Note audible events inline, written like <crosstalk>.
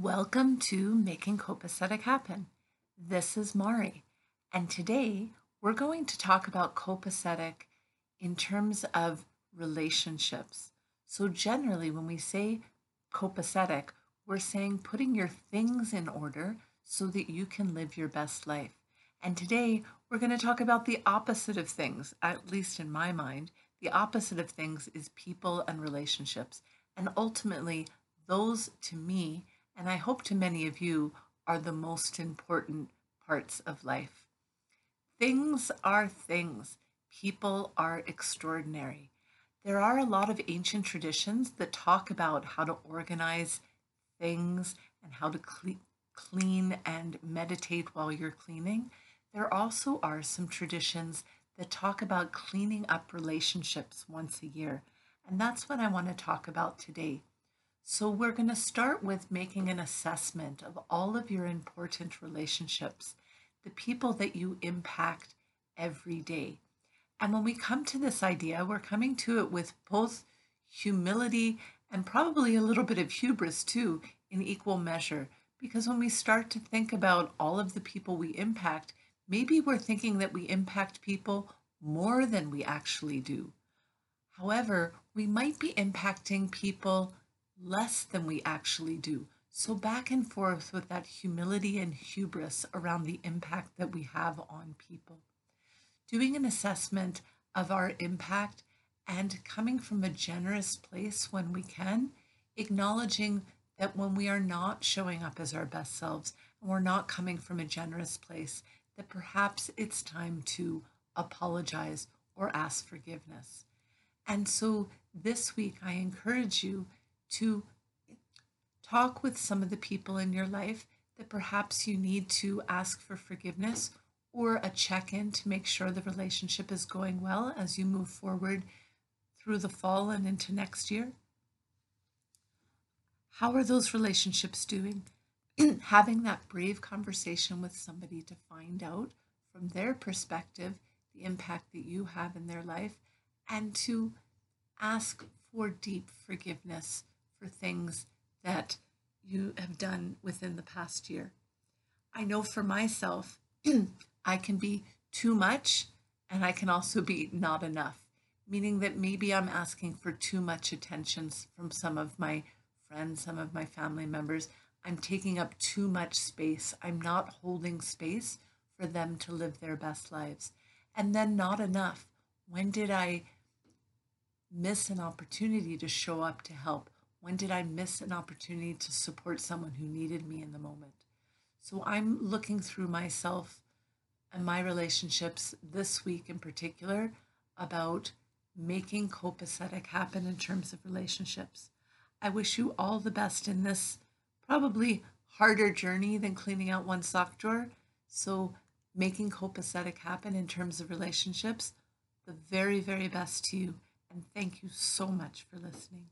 Welcome to Making Copacetic Happen. This is Mari, and today we're going to talk about copacetic in terms of relationships. So, generally, when we say copacetic, we're saying putting your things in order so that you can live your best life. And today we're going to talk about the opposite of things, at least in my mind. The opposite of things is people and relationships. And ultimately, those to me and I hope to many of you, are the most important parts of life. Things are things. People are extraordinary. There are a lot of ancient traditions that talk about how to organize things and how to clean and meditate while you're cleaning. There also are some traditions that talk about cleaning up relationships once a year. And that's what I want to talk about today. So we're going to start with making an assessment of all of your important relationships, the people that you impact every day. And when we come to this idea, we're coming to it with both humility and probably a little bit of hubris too in equal measure. Because when we start to think about all of the people we impact, maybe we're thinking that we impact people more than we actually do. However, we might be impacting people less than we actually do. So, back and forth with that humility and hubris around the impact that we have on people. Doing an assessment of our impact and coming from a generous place when we can, acknowledging that when we are not showing up as our best selves and we're not coming from a generous place, that perhaps it's time to apologize or ask forgiveness. And so this week, I encourage you to talk with some of the people in your life that perhaps you need to ask for forgiveness or a check in to make sure the relationship is going well as you move forward through the fall and into next year. How are those relationships doing? <clears throat> Having that brave conversation with somebody to find out from their perspective the impact that you have in their life and to ask for deep forgiveness for things that you have done within the past year. I know for myself, <clears throat> I can be too much and I can also be not enough, meaning that maybe I'm asking for too much attention from some of my friends, some of my family members. I'm taking up too much space. I'm not holding space for them to live their best lives. And then not enough. When did I miss an opportunity to show up to help? When did I miss an opportunity to support someone who needed me in the moment? So I'm looking through myself and my relationships this week in particular about making copacetic happen in terms of relationships. I wish you all the best in this probably harder journey than cleaning out one sock drawer. So, making copacetic happen in terms of relationships, the very, very best to you. And thank you so much for listening.